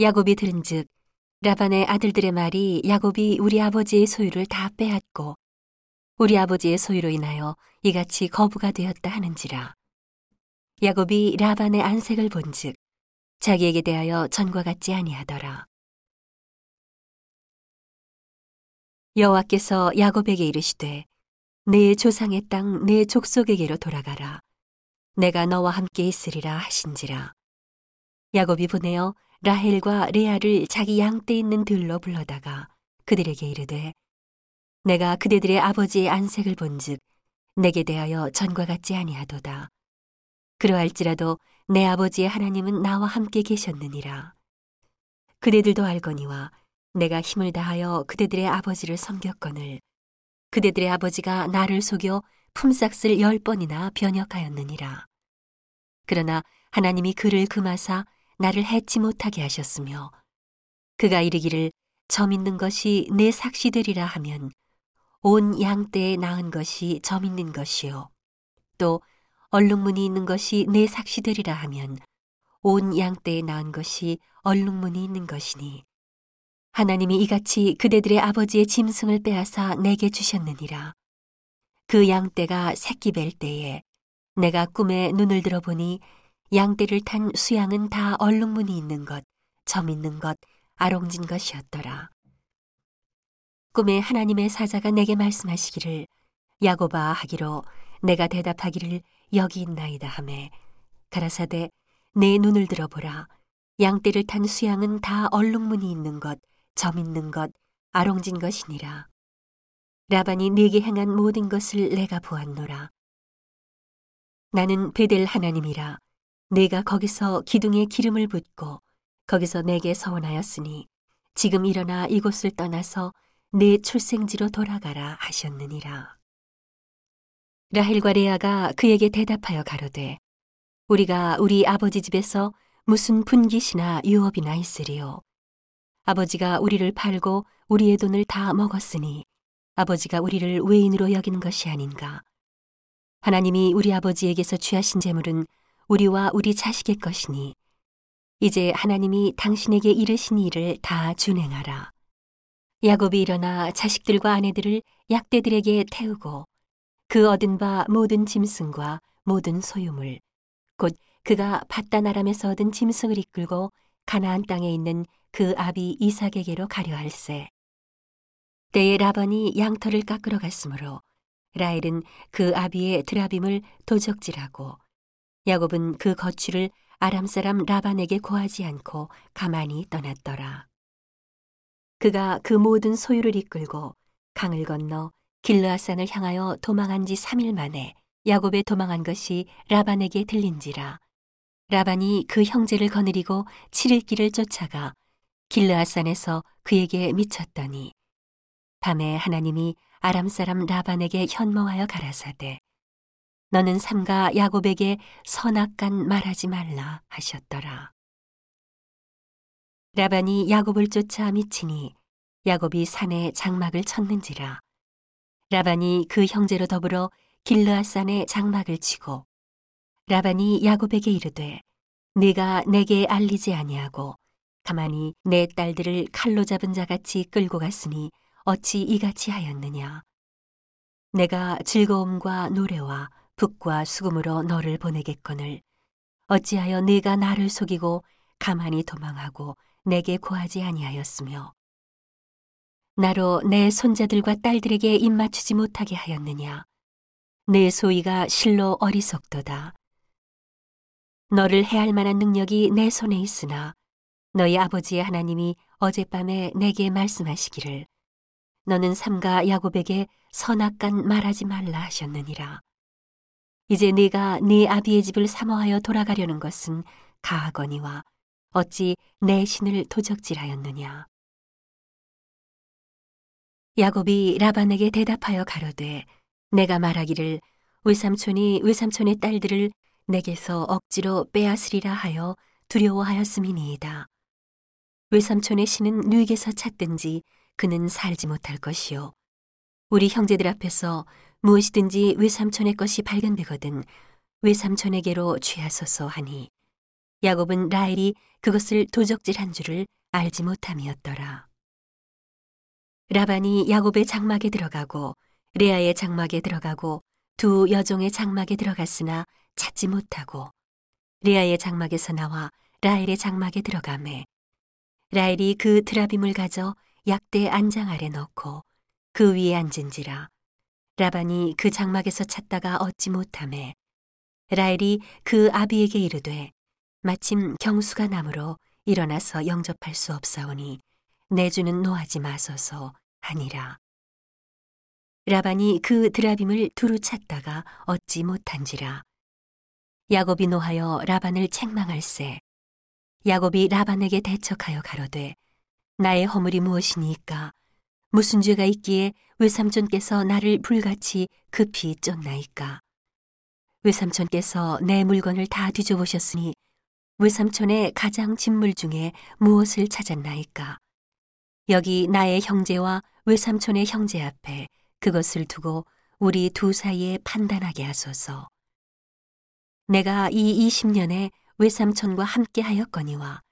야곱이 들은즉 라반의 아들들의 말이 야곱이 우리 아버지의 소유를 다 빼앗고 우리 아버지의 소유로 인하여 이같이 거부가 되었다 하는지라. 야곱이 라반의 안색을 본즉 자기에게 대하여 전과 같지 아니하더라. 여호와께서 야곱에게 이르시되 내 조상의 땅 내 족속에게로 돌아가라. 내가 너와 함께 있으리라 하신지라. 야곱이 보내어 라헬과 레아를 자기 양떼 있는 들로 불러다가 그들에게 이르되 내가 그대들의 아버지의 안색을 본즉 내게 대하여 전과 같지 아니하도다. 그러할지라도 내 아버지의 하나님은 나와 함께 계셨느니라. 그대들도 알거니와 내가 힘을 다하여 그대들의 아버지를 섬겼거늘 그대들의 아버지가 나를 속여 품삯을 열 번이나 변역하였느니라. 그러나 하나님이 그를 금하사 나를 해치 못하게 하셨으며 그가 이르기를 점 있는 것이 내 삭시되리라 하면 온 양떼에 낳은 것이 점 있는 것이요. 또 얼룩무늬 있는 것이 내 삭시되리라 하면 온 양떼에 낳은 것이 얼룩무늬 있는 것이니 하나님이 이같이 그대들의 아버지의 짐승을 빼앗아 내게 주셨느니라. 그 양떼가 새끼 뵐 때에 내가 꿈에 눈을 들어보니 양떼를 탄 수양은 다 얼룩무늬 있는 것, 점 있는 것, 아롱진 것이었더라. 꿈에 하나님의 사자가 내게 말씀하시기를 야고바 하기로 내가 대답하기를 여기 있나이다 하매 가라사대 내 눈을 들어보라 양떼를 탄 수양은 다 얼룩무늬 있는 것, 점 있는 것, 아롱진 것이니라. 라반이 네게 행한 모든 것을 내가 보았노라. 나는 베델 하나님이라 내가 거기서 기둥에 기름을 붓고 거기서 내게 서원하였으니 지금 일어나 이곳을 떠나서 내 출생지로 돌아가라 하셨느니라. 라헬과 레아가 그에게 대답하여 가로되 우리가 우리 아버지 집에서 무슨 분깃이나 유업이나 있으리요. 아버지가 우리를 팔고 우리의 돈을 다 먹었으니 아버지가 우리를 외인으로 여기는 것이 아닌가. 하나님이 우리 아버지에게서 취하신 재물은 우리와 우리 자식의 것이니 이제 하나님이 당신에게 이르신 일을 다 준행하라. 야곱이 일어나 자식들과 아내들을 약대들에게 태우고 그 얻은 바 모든 짐승과 모든 소유물 곧 그가 바다나람에서 얻은 짐승을 이끌고 가나안 땅에 있는 그 아비 이삭에게로 가려 할세. 때에 라반이 양털을 깎으러 갔으므로 라헬은 그 아비의 드라빔을 도적질하고 야곱은 그 거취를 아람 사람 라반에게 고하지 않고 가만히 떠났더라. 그가 그 모든 소유를 이끌고 강을 건너 길르아산을 향하여 도망한 지 3일 만에 야곱에 도망한 것이 라반에게 들린지라. 라반이 그 형제를 거느리고 7일 길을 쫓아가 길르아산에서 그에게 미쳤더니 밤에 하나님이 아람 사람 라반에게 현몽하여 가라사대 너는 삼가 야곱에게 선악간 말하지 말라 하셨더라. 라반이 야곱을 쫓아 미치니 야곱이 산에 장막을 쳤는지라. 라반이 그 형제로 더불어 길르아산에 장막을 치고 라반이 야곱에게 이르되 네가 내게 알리지 아니하고 가만히 내 딸들을 칼로 잡은 자같이 끌고 갔으니 어찌 이같이 하였느냐. 내가 즐거움과 노래와 북과 수금으로 너를 보내겠거늘. 어찌하여 네가 나를 속이고 가만히 도망하고 내게 고하지 아니하였으며? 나로 내 손자들과 딸들에게 입맞추지 못하게 하였느냐? 내 소위가 실로 어리석도다. 너를 해할 만한 능력이 내 손에 있으나 너희 아버지의 하나님이 어젯밤에 내게 말씀하시기를 너는 삼가 야곱에게 선악간 말하지 말라 하셨느니라. 이제 네가 네 아비의 집을 사모하여 돌아가려는 것은 가하거니와 어찌 내 신을 도적질하였느냐. 야곱이 라반에게 대답하여 가로되 내가 말하기를 외삼촌이 외삼촌의 딸들을 내게서 억지로 빼앗으리라 하여 두려워하였음이니이다. 외삼촌의 신은 누에게서 찾든지 그는 살지 못할 것이요. 우리 형제들 앞에서 무엇이든지 외삼촌의 것이 발견되거든 외삼촌에게로 취하소서 하니 야곱은 라헬이 그것을 도적질한 줄을 알지 못함이었더라. 라반이 야곱의 장막에 들어가고 레아의 장막에 들어가고 두 여종의 장막에 들어갔으나 찾지 못하고 레아의 장막에서 나와 라헬의 장막에 들어가매 라헬이 그 드라빔을 가져 약대 안장 아래 넣고 그 위에 앉은지라 라반이 그 장막에서 찾다가 얻지 못함에 라헬이 그 아비에게 이르되 마침 경수가 나므로 일어나서 영접할 수 없사오니 내 주는 노하지 마소서 하니라. 라반이 그 드라빔을 두루 찾다가 얻지 못한지라. 야곱이 노하여 라반을 책망할세. 야곱이 라반에게 대척하여 가로되 나의 허물이 무엇이니까 무슨 죄가 있기에 외삼촌께서 나를 불같이 급히 쫓나이까 외삼촌께서 내 물건을 다 뒤져보셨으니 외삼촌의 가장 진물 중에 무엇을 찾았나이까 여기 나의 형제와 외삼촌의 형제 앞에 그것을 두고 우리 두 사이에 판단하게 하소서. 내가 이 20년에 외삼촌과 함께 하였거니와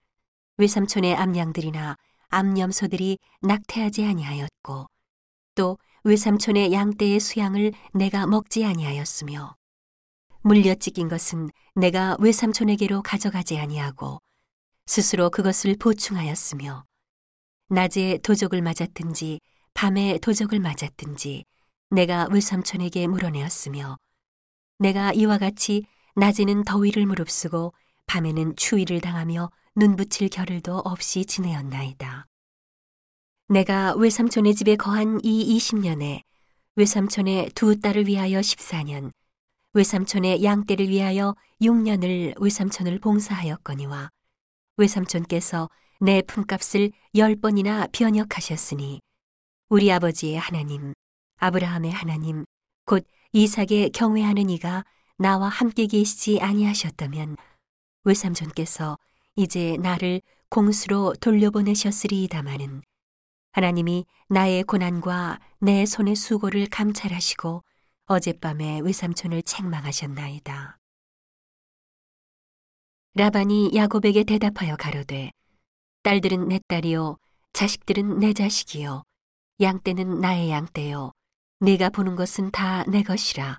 외삼촌의 암양들이나 암염소들이 낙태하지 아니하였고 또 외삼촌의 양떼의 수양을 내가 먹지 아니하였으며 물려 찢긴 것은 내가 외삼촌에게로 가져가지 아니하고 스스로 그것을 보충하였으며 낮에 도적을 맞았든지 밤에 도적을 맞았든지 내가 외삼촌에게 물어내었으며 내가 이와 같이 낮에는 더위를 무릅쓰고 밤에는 추위를 당하며 눈붙일 겨를도 없이 지내었나이다. 내가 외삼촌의 집에 거한 이 20년에 외삼촌의 두 딸을 위하여 14년, 외삼촌의 양떼를 위하여 6년을 외삼촌을 봉사하였거니와 외삼촌께서 내 품값을 열 번이나 변역하셨으니 우리 아버지의 하나님, 아브라함의 하나님, 곧 이삭의 경외하는 이가 나와 함께 계시지 아니하셨다면 외삼촌께서 이제 나를 공수로 돌려보내셨으리이다마는 하나님이 나의 고난과 내 손의 수고를 감찰하시고 어젯밤에 외삼촌을 책망하셨나이다. 라반이 야곱에게 대답하여 가로되 딸들은 내 딸이요 자식들은 내 자식이요 양떼는 나의 양떼요 네가 보는 것은 다 내 것이라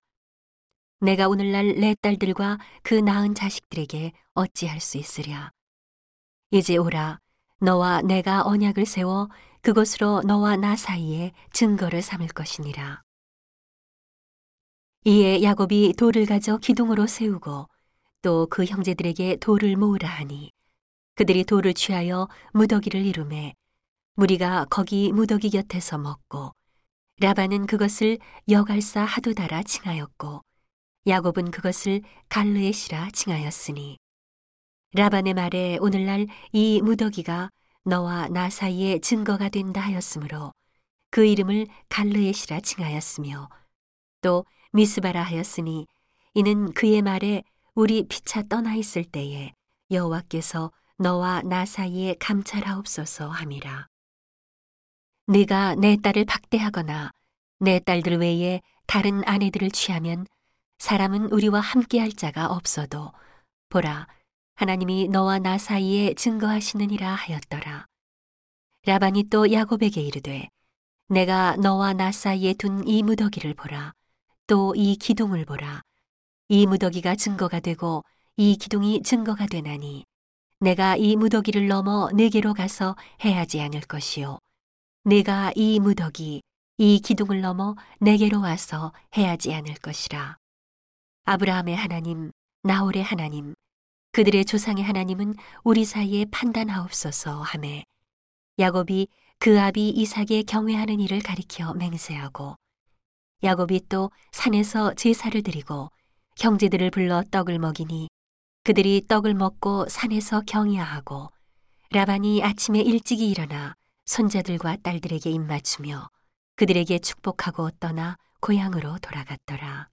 내가 오늘날 내 딸들과 그 낳은 자식들에게 어찌할 수 있으랴 이제 오라. 너와 내가 언약을 세워 그것으로 너와 나 사이에 증거를 삼을 것이니라. 이에 야곱이 돌을 가져 기둥으로 세우고 또 그 형제들에게 돌을 모으라 하니 그들이 돌을 취하여 무더기를 이루매 무리가 거기 무더기 곁에서 먹고 라반은 그것을 여갈사 하도다라 칭하였고 야곱은 그것을 갈르에시라 칭하였으니 라반의 말에 오늘날 이 무더기가 너와 나 사이에 증거가 된다 하였으므로 그 이름을 갈르에시라 칭하였으며 또 미스바라 하였으니 이는 그의 말에 우리 피차 떠나 있을 때에 여호와께서 너와 나 사이에 감찰하옵소서 함이라. 네가 내 딸을 박대하거나 내 딸들 외에 다른 아내들을 취하면 사람은 우리와 함께할 자가 없어도 보라 하나님이 너와 나 사이에 증거하시느니라 하였더라. 라반이 또 야곱에게 이르되 내가 너와 나 사이에 둔 이 무더기를 보라 또 이 기둥을 보라 이 무더기가 증거가 되고 이 기둥이 증거가 되나니 내가 이 무더기를 넘어 내게로 가서 해하지 않을 것이요. 내가 이 무더기, 이 기둥을 넘어 내게로 와서 해하지 않을 것이라. 아브라함의 하나님, 나홀의 하나님, 그들의 조상의 하나님은 우리 사이에 판단하옵소서 하매 야곱이 그 아비 이삭의 경외하는 일을 가리켜 맹세하고 야곱이 또 산에서 제사를 드리고 형제들을 불러 떡을 먹이니 그들이 떡을 먹고 산에서 경야하고 라반이 아침에 일찍이 일어나 손자들과 딸들에게 입맞추며 그들에게 축복하고 떠나 고향으로 돌아갔더라.